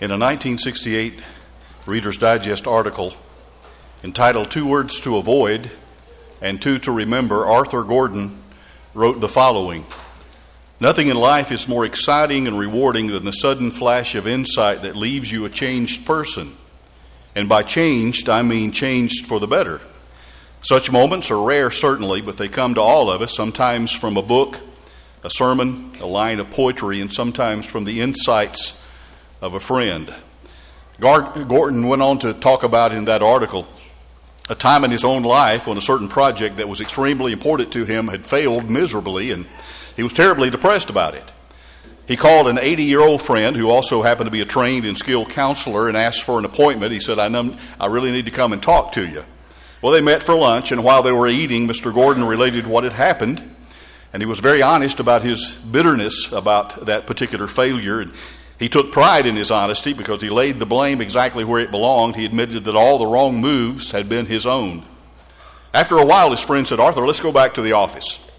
In a 1968 Reader's Digest article entitled Two Words to Avoid and Two to Remember, Arthur Gordon wrote the following Nothing in life is more exciting and rewarding than the sudden flash of insight that leaves you a changed person. And by changed, I mean changed for the better. Such moments are rare, certainly, but they come to all of us, sometimes from a book, a sermon, a line of poetry, and sometimes from the insights of a friend. Gordon went on to talk about in that article a time in his own life when a certain project that was extremely important to him had failed miserably, and he was terribly depressed about it. He called an 80 year old friend who also happened to be a trained and skilled counselor and asked for an appointment. He said, I, I really need to come and talk to you. Well, they met for lunch, and while they were eating, Mr. Gordon related what had happened, and he was very honest about his bitterness about that particular failure. And he took pride in his honesty because he laid the blame exactly where it belonged. He admitted that all the wrong moves had been his own. After a while, his friend said, Arthur, let's go back to the office.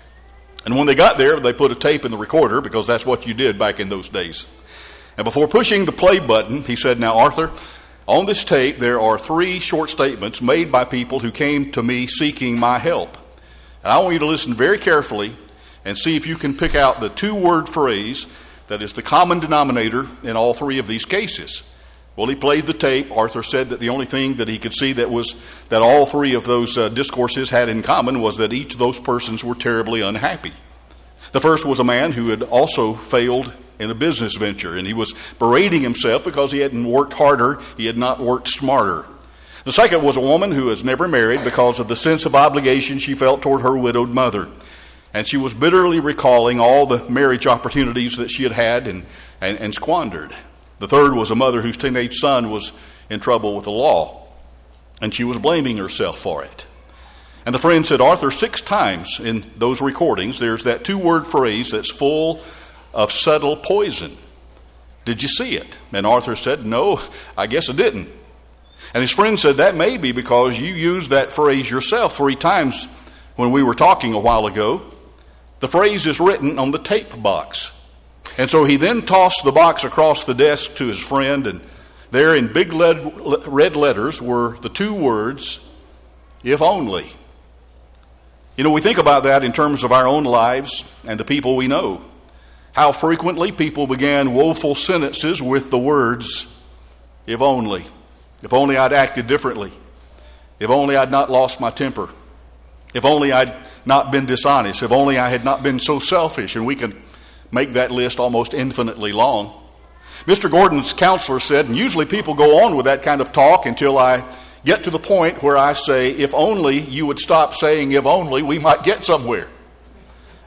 And when they got there, they put a tape in the recorder because that's what you did back in those days. And before pushing the play button, he said, Now, Arthur, on this tape, there are three short statements made by people who came to me seeking my help. And I want you to listen very carefully and see if you can pick out the two word phrase that is the common denominator in all three of these cases. Well, he played the tape. Arthur said that the only thing that he could see that was that all three of those uh, discourses had in common was that each of those persons were terribly unhappy. The first was a man who had also failed in a business venture, and he was berating himself because he hadn't worked harder, he had not worked smarter. The second was a woman who was never married because of the sense of obligation she felt toward her widowed mother. And she was bitterly recalling all the marriage opportunities that she had had and, and, and squandered. The third was a mother whose teenage son was in trouble with the law, and she was blaming herself for it. And the friend said, Arthur, six times in those recordings, there's that two word phrase that's full of subtle poison. Did you see it? And Arthur said, No, I guess I didn't. And his friend said, That may be because you used that phrase yourself three times when we were talking a while ago. The phrase is written on the tape box. And so he then tossed the box across the desk to his friend, and there in big red letters were the two words, if only. You know, we think about that in terms of our own lives and the people we know. How frequently people began woeful sentences with the words, if only. If only I'd acted differently. If only I'd not lost my temper. If only I'd not been dishonest. If only I had not been so selfish. And we can make that list almost infinitely long. Mr. Gordon's counselor said, and usually people go on with that kind of talk until I get to the point where I say, if only you would stop saying if only, we might get somewhere.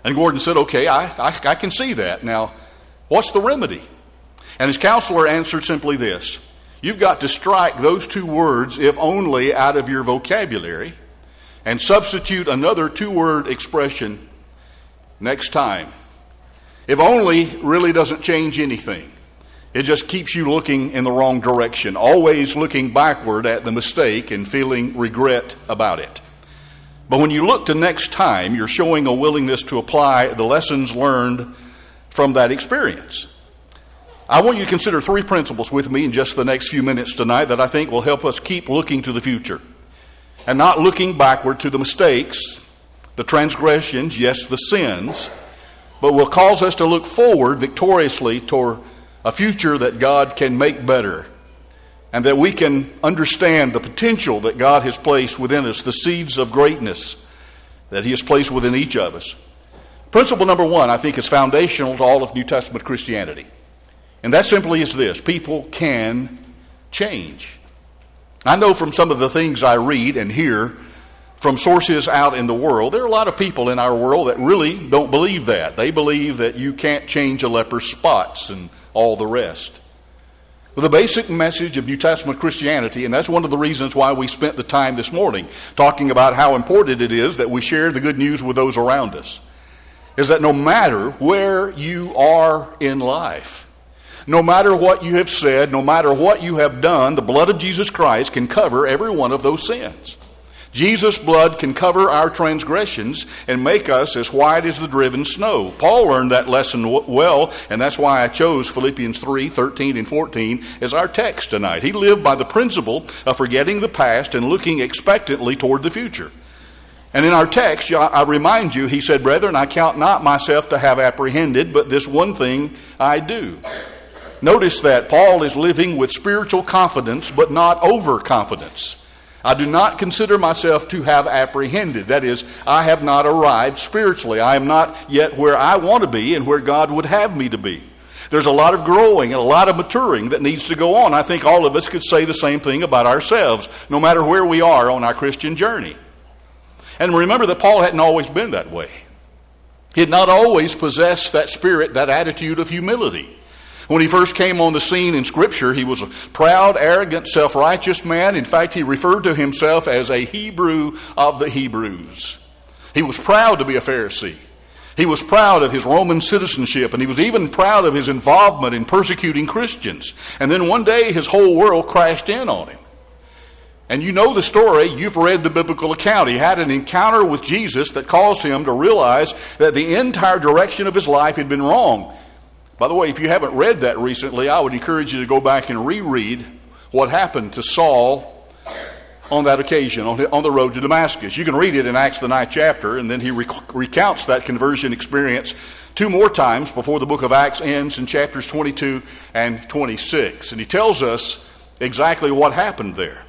And Gordon said, okay, I, I, I can see that. Now, what's the remedy? And his counselor answered simply this You've got to strike those two words, if only, out of your vocabulary and substitute another two word expression next time. If only really doesn't change anything. It just keeps you looking in the wrong direction, always looking backward at the mistake and feeling regret about it. But when you look to next time, you're showing a willingness to apply the lessons learned from that experience. I want you to consider three principles with me in just the next few minutes tonight that I think will help us keep looking to the future and not looking backward to the mistakes, the transgressions, yes, the sins but will cause us to look forward victoriously toward a future that God can make better and that we can understand the potential that God has placed within us, the seeds of greatness that He has placed within each of us. Principle number one, I think, is foundational to all of New Testament Christianity. And that simply is this people can change. I know from some of the things I read and hear from sources out in the world. There are a lot of people in our world that really don't believe that. They believe that you can't change a leper's spots and all the rest. But the basic message of New Testament Christianity, and that's one of the reasons why we spent the time this morning talking about how important it is that we share the good news with those around us, is that no matter where you are in life, no matter what you have said, no matter what you have done, the blood of Jesus Christ can cover every one of those sins. Jesus' blood can cover our transgressions and make us as white as the driven snow. Paul learned that lesson well, and that's why I chose Philippians 3 13 and 14 as our text tonight. He lived by the principle of forgetting the past and looking expectantly toward the future. And in our text, I remind you, he said, Brethren, I count not myself to have apprehended, but this one thing I do. Notice that Paul is living with spiritual confidence, but not overconfidence. I do not consider myself to have apprehended. That is, I have not arrived spiritually. I am not yet where I want to be and where God would have me to be. There's a lot of growing and a lot of maturing that needs to go on. I think all of us could say the same thing about ourselves, no matter where we are on our Christian journey. And remember that Paul hadn't always been that way. He had not always possessed that spirit, that attitude of humility. When he first came on the scene in Scripture, he was a proud, arrogant, self righteous man. In fact, he referred to himself as a Hebrew of the Hebrews. He was proud to be a Pharisee. He was proud of his Roman citizenship, and he was even proud of his involvement in persecuting Christians. And then one day, his whole world crashed in on him. And you know the story, you've read the biblical account. He had an encounter with Jesus that caused him to realize that the entire direction of his life had been wrong. By the way, if you haven't read that recently, I would encourage you to go back and reread what happened to Saul on that occasion, on the, road to Damascus. You can read it in Acts, the ninth chapter, and then he rec- recounts that conversion experience two more times before the book of Acts ends in chapters 22 and 26. And he tells us exactly what happened there.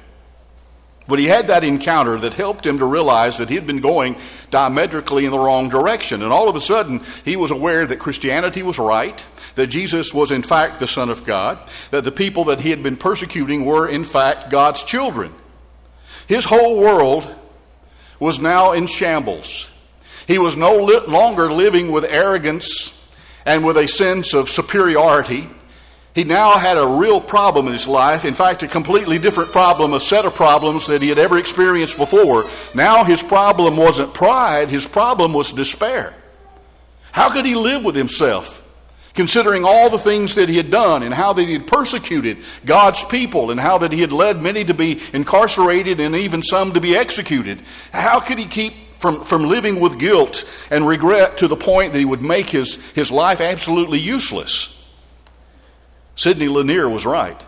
But he had that encounter that helped him to realize that he had been going diametrically in the wrong direction. And all of a sudden, he was aware that Christianity was right, that Jesus was in fact the Son of God, that the people that he had been persecuting were in fact God's children. His whole world was now in shambles. He was no longer living with arrogance and with a sense of superiority. He now had a real problem in his life. In fact, a completely different problem, a set of problems that he had ever experienced before. Now his problem wasn't pride, his problem was despair. How could he live with himself? Considering all the things that he had done and how that he had persecuted God's people and how that he had led many to be incarcerated and even some to be executed. How could he keep from, from living with guilt and regret to the point that he would make his, his life absolutely useless? Sidney Lanier was right.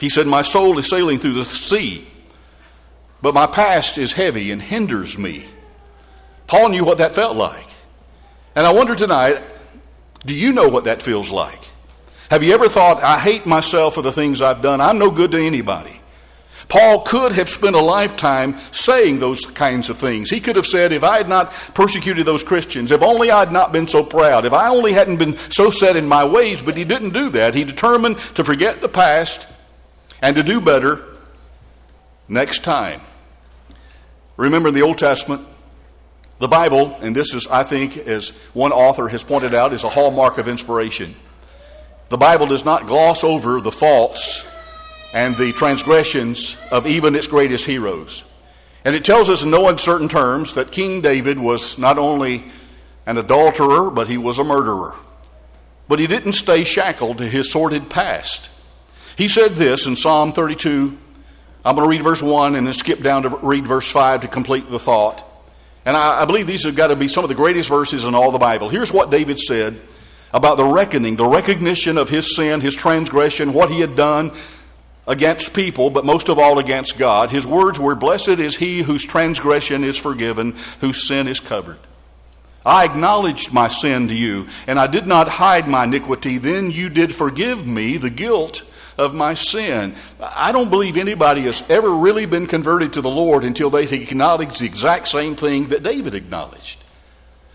He said, My soul is sailing through the sea, but my past is heavy and hinders me. Paul knew what that felt like. And I wonder tonight do you know what that feels like? Have you ever thought, I hate myself for the things I've done? I'm no good to anybody. Paul could have spent a lifetime saying those kinds of things. He could have said, If I had not persecuted those Christians, if only I had not been so proud, if I only hadn't been so set in my ways, but he didn't do that. He determined to forget the past and to do better next time. Remember in the Old Testament, the Bible, and this is, I think, as one author has pointed out, is a hallmark of inspiration. The Bible does not gloss over the faults and the transgressions of even its greatest heroes. And it tells us in no uncertain terms that King David was not only an adulterer, but he was a murderer. But he didn't stay shackled to his sordid past. He said this in Psalm 32. I'm going to read verse 1 and then skip down to read verse 5 to complete the thought. And I, I believe these have got to be some of the greatest verses in all the Bible. Here's what David said about the reckoning, the recognition of his sin, his transgression, what he had done, against people, but most of all against God. His words were, Blessed is he whose transgression is forgiven, whose sin is covered. I acknowledged my sin to you, and I did not hide my iniquity. Then you did forgive me the guilt of my sin. I don't believe anybody has ever really been converted to the Lord until they acknowledge the exact same thing that David acknowledged.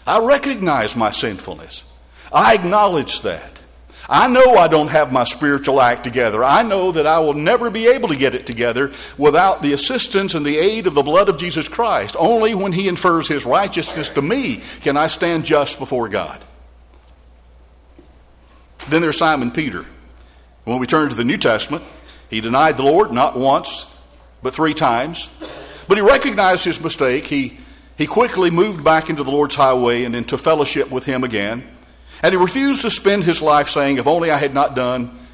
I recognize my sinfulness. I acknowledge that. I know I don't have my spiritual act together. I know that I will never be able to get it together without the assistance and the aid of the blood of Jesus Christ. Only when He infers His righteousness to me can I stand just before God. Then there's Simon Peter. When we turn to the New Testament, he denied the Lord not once, but three times. But he recognized his mistake. He, he quickly moved back into the Lord's highway and into fellowship with Him again. And he refused to spend his life saying, If only I had not done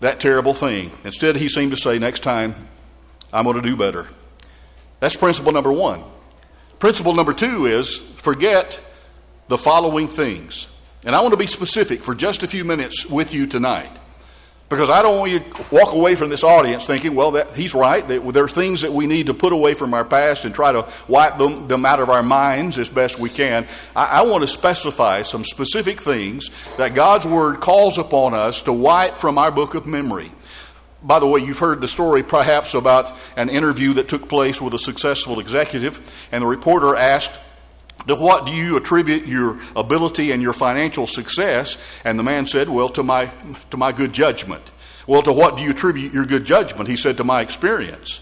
that terrible thing. Instead, he seemed to say, Next time, I'm going to do better. That's principle number one. Principle number two is forget the following things. And I want to be specific for just a few minutes with you tonight. Because I don't want you to walk away from this audience thinking, well, that, he's right. That there are things that we need to put away from our past and try to wipe them, them out of our minds as best we can. I, I want to specify some specific things that God's Word calls upon us to wipe from our book of memory. By the way, you've heard the story perhaps about an interview that took place with a successful executive, and the reporter asked, to what do you attribute your ability and your financial success? And the man said, Well, to my, to my good judgment. Well, to what do you attribute your good judgment? He said, To my experience.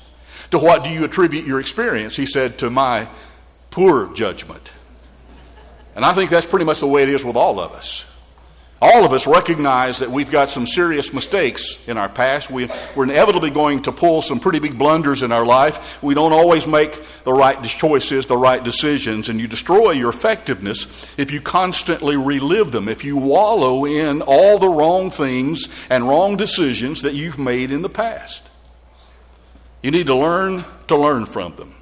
To what do you attribute your experience? He said, To my poor judgment. And I think that's pretty much the way it is with all of us. All of us recognize that we've got some serious mistakes in our past. We, are inevitably going to pull some pretty big blunders in our life. We don't always make the right choices, the right decisions, and you destroy your effectiveness if you constantly relive them, if you wallow in all the wrong things and wrong decisions that you've made in the past. You need to learn to learn from them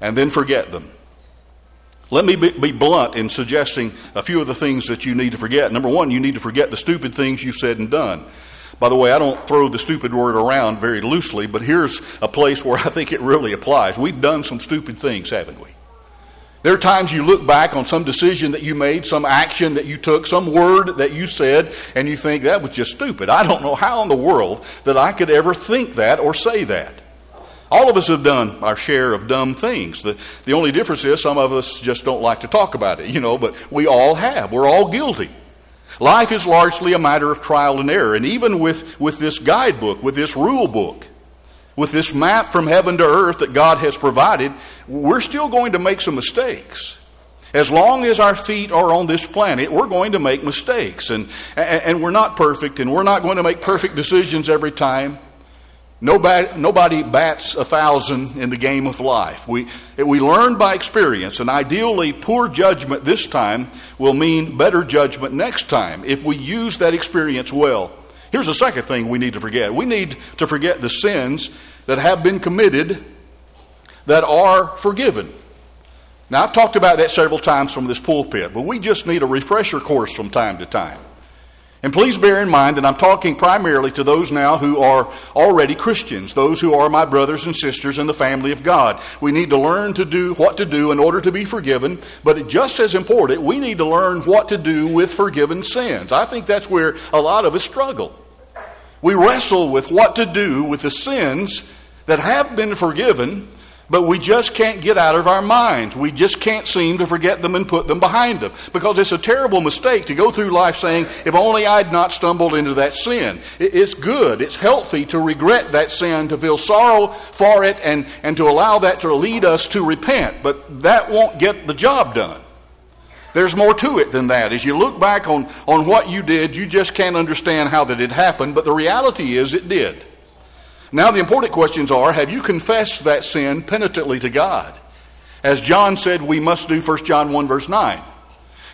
and then forget them. Let me be, blunt in suggesting a few of the things that you need to forget. Number one, you need to forget the stupid things you've said and done. By the way, I don't throw the stupid word around very loosely, but here's a place where I think it really applies. We've done some stupid things, haven't we? There are times you look back on some decision that you made, some action that you took, some word that you said, and you think that was just stupid. I don't know how in the world that I could ever think that or say that. All of us have done our share of dumb things. The, the only difference is some of us just don't like to talk about it, you know, but we all have. We're all guilty. Life is largely a matter of trial and error. And even with, with this guidebook, with this rule book, with this map from heaven to earth that God has provided, we're still going to make some mistakes. As long as our feet are on this planet, we're going to make mistakes. And, and we're not perfect, and we're not going to make perfect decisions every time. Nobody, nobody bats a thousand in the game of life. We, we learn by experience, and ideally, poor judgment this time will mean better judgment next time if we use that experience well. Here's the second thing we need to forget we need to forget the sins that have been committed that are forgiven. Now, I've talked about that several times from this pulpit, but we just need a refresher course from time to time. And please bear in mind that I'm talking primarily to those now who are already Christians, those who are my brothers and sisters in the family of God. We need to learn to do what to do in order to be forgiven, but just as important, we need to learn what to do with forgiven sins. I think that's where a lot of us struggle. We wrestle with what to do with the sins that have been forgiven, but we just can't get out of our minds. We just can't seem to forget them and put them behind them. Because it's a terrible mistake to go through life saying, if only I'd not stumbled into that sin. It's good, it's healthy to regret that sin, to feel sorrow for it, and, and to allow that to lead us to repent. But that won't get the job done. There's more to it than that. As you look back on, on what you did, you just can't understand how that it happened, but the reality is it did. Now, the important questions are have you confessed that sin penitently to God? As John said, we must do 1 John 1, verse 9.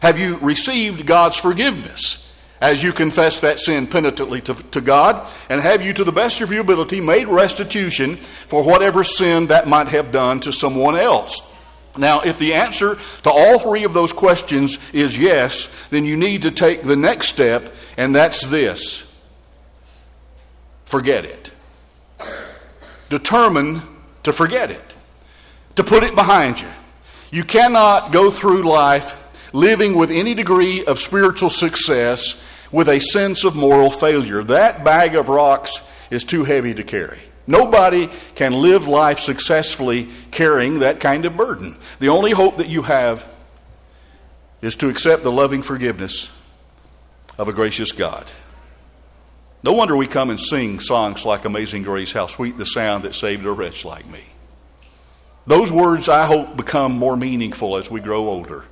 Have you received God's forgiveness as you confess that sin penitently to, to, God? And have you, to the best of your ability, made restitution for whatever sin that might have done to someone else? Now, if the answer to all three of those questions is yes, then you need to take the next step, and that's this forget it determined to forget it, to put it behind you. You cannot go through life living with any degree of spiritual success with a sense of moral failure. That bag of rocks is too heavy to carry. Nobody can live life successfully carrying that kind of burden. The only hope that you have is to accept the loving forgiveness of a gracious God. No wonder we come and sing songs like Amazing Grace, How Sweet the Sound That Saved a Wretch Like Me. Those words, I hope, become more meaningful as we grow older.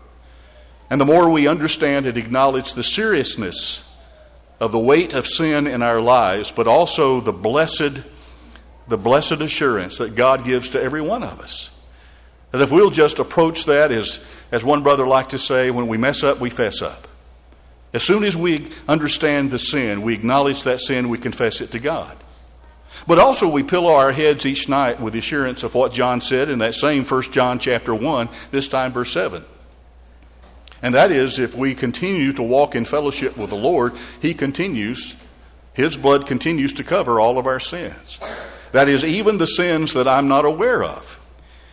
And the more we understand and acknowledge the seriousness of the weight of sin in our lives, but also the blessed, the blessed assurance that God gives to every one of us. That if we'll just approach that as, as one brother liked to say, when we mess up, we fess up. As soon as we understand the sin, we acknowledge that sin, we confess it to God. But also we pillow our heads each night with the assurance of what John said in that same 1 John chapter 1, this time verse 7. And that is if we continue to walk in fellowship with the Lord, he continues his blood continues to cover all of our sins. That is even the sins that I'm not aware of.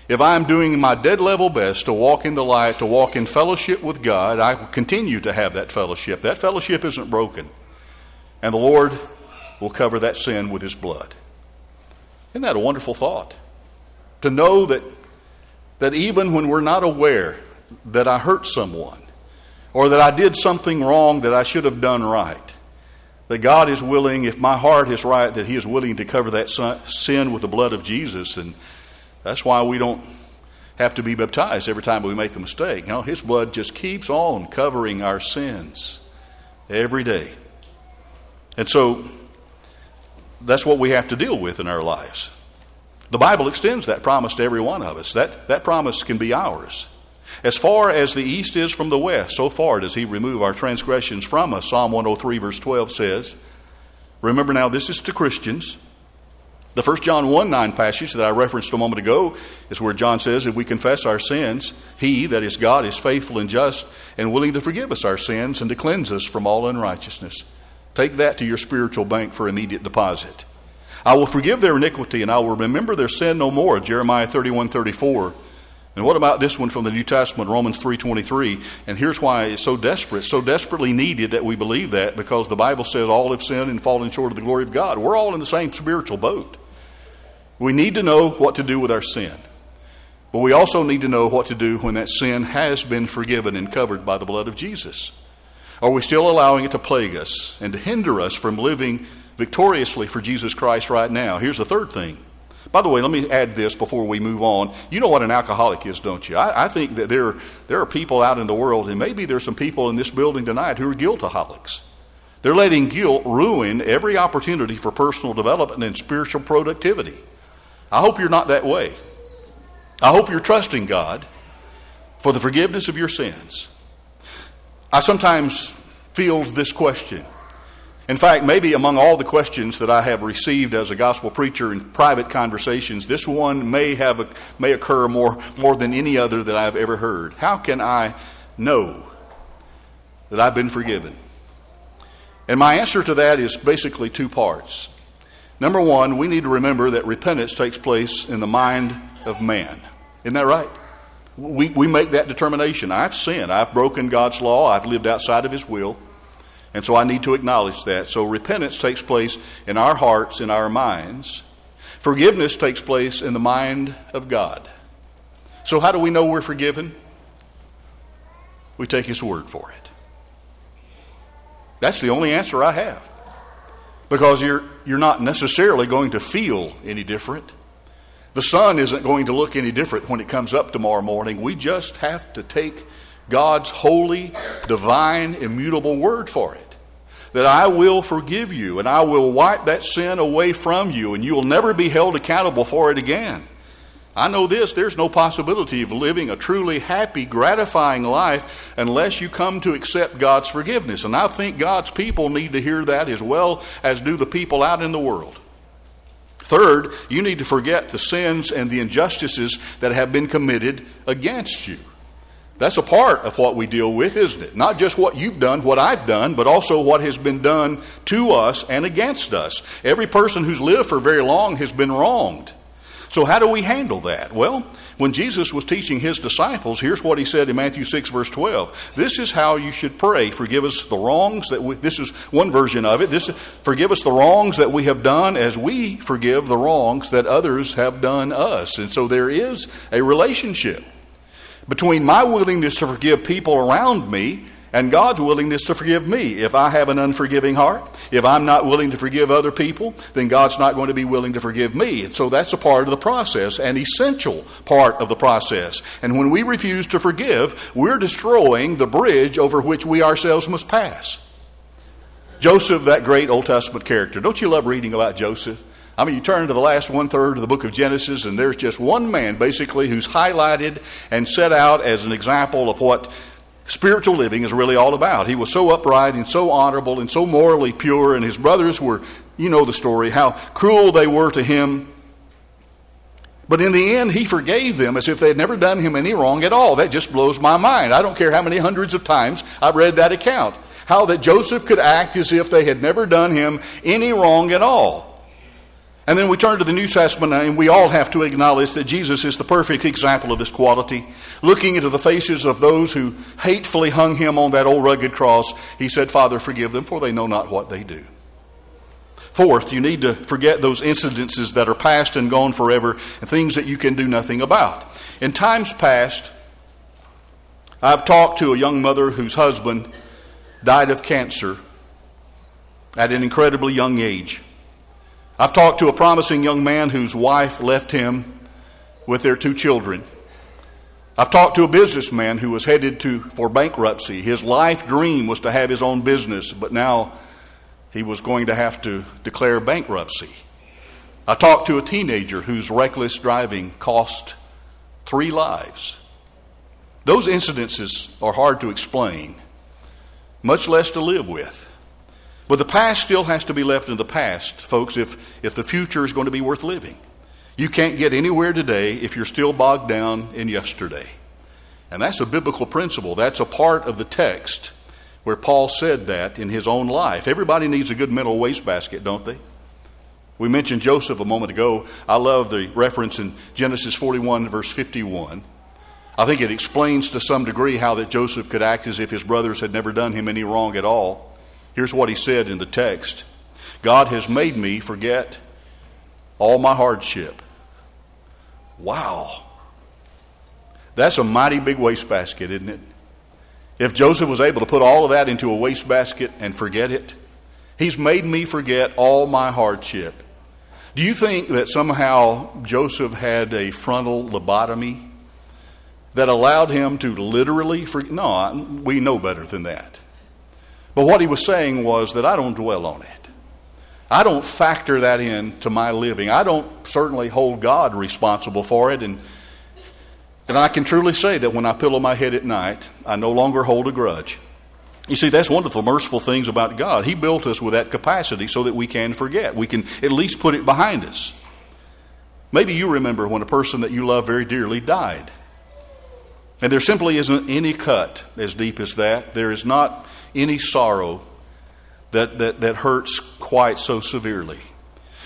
If I'm doing my dead level best to walk in the light, to walk in fellowship with God, I continue to have that fellowship. That fellowship isn't broken. And the Lord will cover that sin with His blood. Isn't that a wonderful thought? To know that, that even when we're not aware that I hurt someone or that I did something wrong that I should have done right, that God is willing, if my heart is right, that He is willing to cover that sin with the blood of Jesus. And that's why we don't have to be baptized every time we make a mistake. You know, His blood just keeps on covering our sins every day. And so that's what we have to deal with in our lives. The Bible extends that promise to every one of us. That, that promise can be ours. As far as the east is from the west, so far does he remove our transgressions from us. Psalm 103, verse 12 says, Remember now, this is to Christians. The first John 1 9 passage that I referenced a moment ago is where John says, If we confess our sins, he, that is God, is faithful and just and willing to forgive us our sins and to cleanse us from all unrighteousness. Take that to your spiritual bank for immediate deposit. I will forgive their iniquity and I will remember their sin no more. Jeremiah 31 34. And what about this one from the New Testament, Romans 3:23? And here's why it's so desperate, so desperately needed that we believe that because the Bible says all have sinned and fallen short of the glory of God. We're all in the same spiritual boat. We need to know what to do with our sin. But we also need to know what to do when that sin has been forgiven and covered by the blood of Jesus. Are we still allowing it to plague us and to hinder us from living victoriously for Jesus Christ right now? Here's the third thing by the way, let me add this before we move on. You know what an alcoholic is, don't you? I, I think that there, there are people out in the world, and maybe there's some people in this building tonight who are guiltaholics. They're letting guilt ruin every opportunity for personal development and spiritual productivity. I hope you're not that way. I hope you're trusting God for the forgiveness of your sins. I sometimes field this question in fact, maybe among all the questions that I have received as a gospel preacher in private conversations, this one may have may occur more more than any other that I've ever heard. How can I know that I've been forgiven? And my answer to that is basically two parts. Number one, we need to remember that repentance takes place in the mind of man. Isn't that right? We, we make that determination. I've sinned. I've broken God's law. I've lived outside of His will. And so I need to acknowledge that. So repentance takes place in our hearts, in our minds. Forgiveness takes place in the mind of God. So, how do we know we're forgiven? We take His word for it. That's the only answer I have. Because you're, you're not necessarily going to feel any different. The sun isn't going to look any different when it comes up tomorrow morning. We just have to take God's holy, divine, immutable word for it. That I will forgive you and I will wipe that sin away from you and you will never be held accountable for it again. I know this there's no possibility of living a truly happy, gratifying life unless you come to accept God's forgiveness. And I think God's people need to hear that as well as do the people out in the world. Third, you need to forget the sins and the injustices that have been committed against you. That's a part of what we deal with, isn't it? Not just what you've done, what I've done, but also what has been done to us and against us. Every person who's lived for very long has been wronged. So, how do we handle that? Well, when Jesus was teaching his disciples, here's what he said in Matthew 6, verse 12. This is how you should pray. Forgive us the wrongs that we, this is one version of it. This, forgive us the wrongs that we have done as we forgive the wrongs that others have done us. And so there is a relationship between my willingness to forgive people around me and God's willingness to forgive me. If I have an unforgiving heart, if I'm not willing to forgive other people, then God's not going to be willing to forgive me. And so that's a part of the process, an essential part of the process. And when we refuse to forgive, we're destroying the bridge over which we ourselves must pass. Joseph, that great Old Testament character. Don't you love reading about Joseph? I mean, you turn to the last one third of the book of Genesis, and there's just one man basically who's highlighted and set out as an example of what spiritual living is really all about. He was so upright and so honorable and so morally pure, and his brothers were You know the story, how cruel they were to him. But in the end, he forgave them as if they had never done him any wrong at all. That just blows my mind. I don't care how many hundreds of times I've read that account. How that Joseph could act as if they had never done him any wrong at all. And then we turn to the New Testament, and we all have to acknowledge that Jesus is the perfect example of this quality. Looking into the faces of those who hatefully hung him on that old rugged cross, he said, Father, forgive them, for they know not what they do. Fourth, you need to forget those incidences that are past and gone forever and things that you can do nothing about. In times past, I've talked to a young mother whose husband died of cancer at an incredibly young age. I've talked to a promising young man whose wife left him with their two children. I've talked to a businessman who was headed to for bankruptcy. His life dream was to have his own business, but now he was going to have to declare bankruptcy. I talked to a teenager whose reckless driving cost three lives. Those incidences are hard to explain, much less to live with. But the past still has to be left in the past, folks, if, if the future is going to be worth living. You can't get anywhere today if you're still bogged down in yesterday. And that's a biblical principle. That's a part of the text where Paul said that in his own life. Everybody needs a good mental wastebasket, don't they? We mentioned Joseph a moment ago. I love the reference in Genesis 41, verse 51. I think it explains to some degree how that Joseph could act as if his brothers had never done him any wrong at all. Here's what he said in the text God has made me forget all my hardship. Wow. That's a mighty big wastebasket, isn't it? If Joseph was able to put all of that into a wastebasket and forget it, he's made me forget all my hardship. Do you think that somehow Joseph had a frontal lobotomy that allowed him to literally forget? No, we know better than that. But what he was saying was that I don't dwell on it. I don't factor that into my living. I don't certainly hold God responsible for it. And and I can truly say that when I pillow my head at night, I no longer hold a grudge. You see, that's one of the merciful things about God. He built us with that capacity so that we can forget. We can at least put it behind us. Maybe you remember when a person that you love very dearly died. And there simply isn't any cut as deep as that. There is not any sorrow that, that, that hurts quite so severely.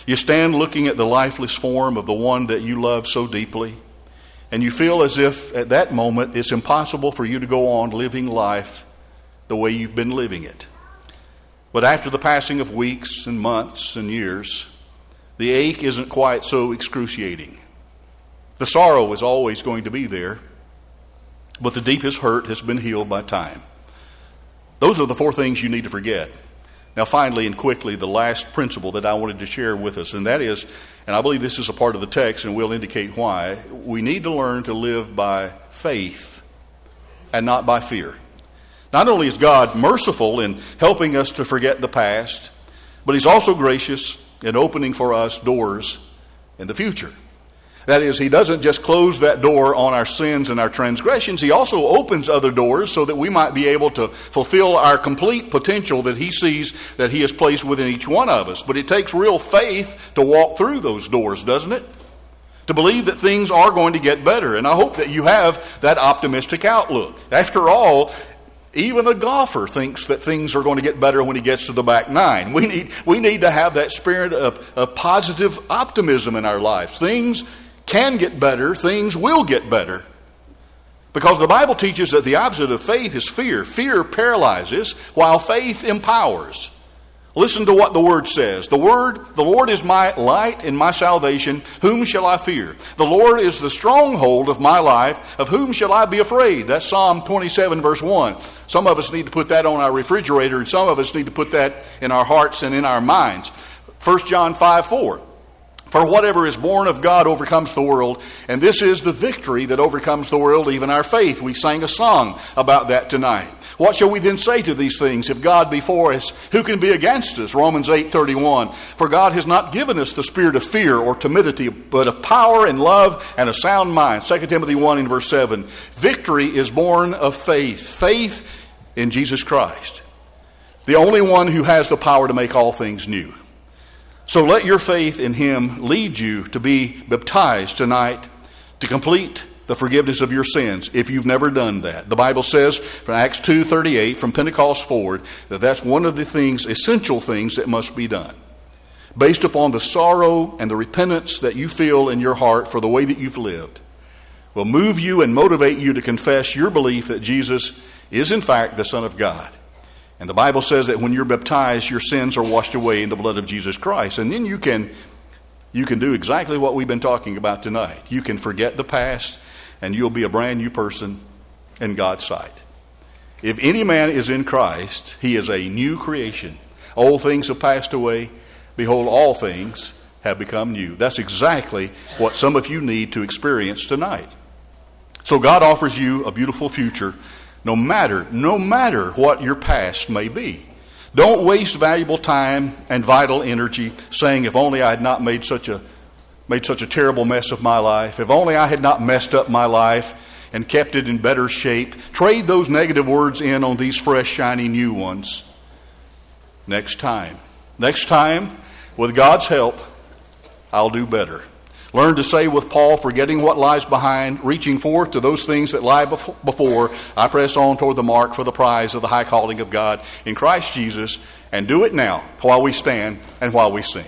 You stand looking at the lifeless form of the one that you love so deeply and you feel as if at that moment it's impossible for you to go on living life the way you've been living it. But after the passing of weeks and months and years, the ache isn't quite so excruciating. The sorrow is always going to be there, but the deepest hurt has been healed by time. Those are the four things you need to forget. Now, finally and quickly, the last principle that I wanted to share with us, and that is and I believe this is a part of the text, and we'll indicate why. We need to learn to live by faith and not by fear. Not only is God merciful in helping us to forget the past, but He's also gracious in opening for us doors in the future. That is, He doesn't just close that door on our sins and our transgressions, He also opens other doors so that we might be able to fulfill our complete potential that He sees that He has placed within each one of us. But it takes real faith to walk through those doors, doesn't it? To believe that things are going to get better. And I hope that you have that optimistic outlook. After all, even a golfer thinks that things are going to get better when he gets to the back nine. We need, we need to have that spirit of, of positive optimism in our lives. Things can get better, things will get better. Because the Bible teaches that the opposite of faith is fear. Fear paralyzes, while faith empowers. Listen to what the word says. The word, the Lord is my light and my salvation. Whom shall I fear? The Lord is the stronghold of my life. Of whom shall I be afraid? That's Psalm 27, verse 1. Some of us need to put that on our refrigerator, and some of us need to put that in our hearts and in our minds. 1 John 5, 4. For whatever is born of God overcomes the world, and this is the victory that overcomes the world, even our faith. We sang a song about that tonight. What shall we then say to these things? If God be for us, who can be against us? Romans 8:31. For God has not given us the spirit of fear or timidity, but of power and love and a sound mind. 2 Timothy 1 in verse 7. Victory is born of faith. Faith in Jesus Christ. The only one who has the power to make all things new. So let your faith in him lead you to be baptized tonight to complete the forgiveness of your sins if you've never done that. The Bible says from Acts 2:38 from Pentecost forward that that's one of the things essential things that must be done. Based upon the sorrow and the repentance that you feel in your heart for the way that you've lived will move you and motivate you to confess your belief that Jesus is in fact the son of God. And the Bible says that when you're baptized your sins are washed away in the blood of Jesus Christ and then you can you can do exactly what we've been talking about tonight. You can forget the past and you'll be a brand new person in God's sight. If any man is in Christ, he is a new creation. Old things have passed away. Behold, all things have become new. That's exactly what some of you need to experience tonight. So God offers you a beautiful future no matter no matter what your past may be. Don't waste valuable time and vital energy saying if only I had not made such a made such a terrible mess of my life. If only I had not messed up my life and kept it in better shape. Trade those negative words in on these fresh, shiny new ones. Next time. Next time, with God's help, I'll do better. Learn to say with Paul, forgetting what lies behind, reaching forth to those things that lie before, I press on toward the mark for the prize of the high calling of God in Christ Jesus, and do it now while we stand and while we sing.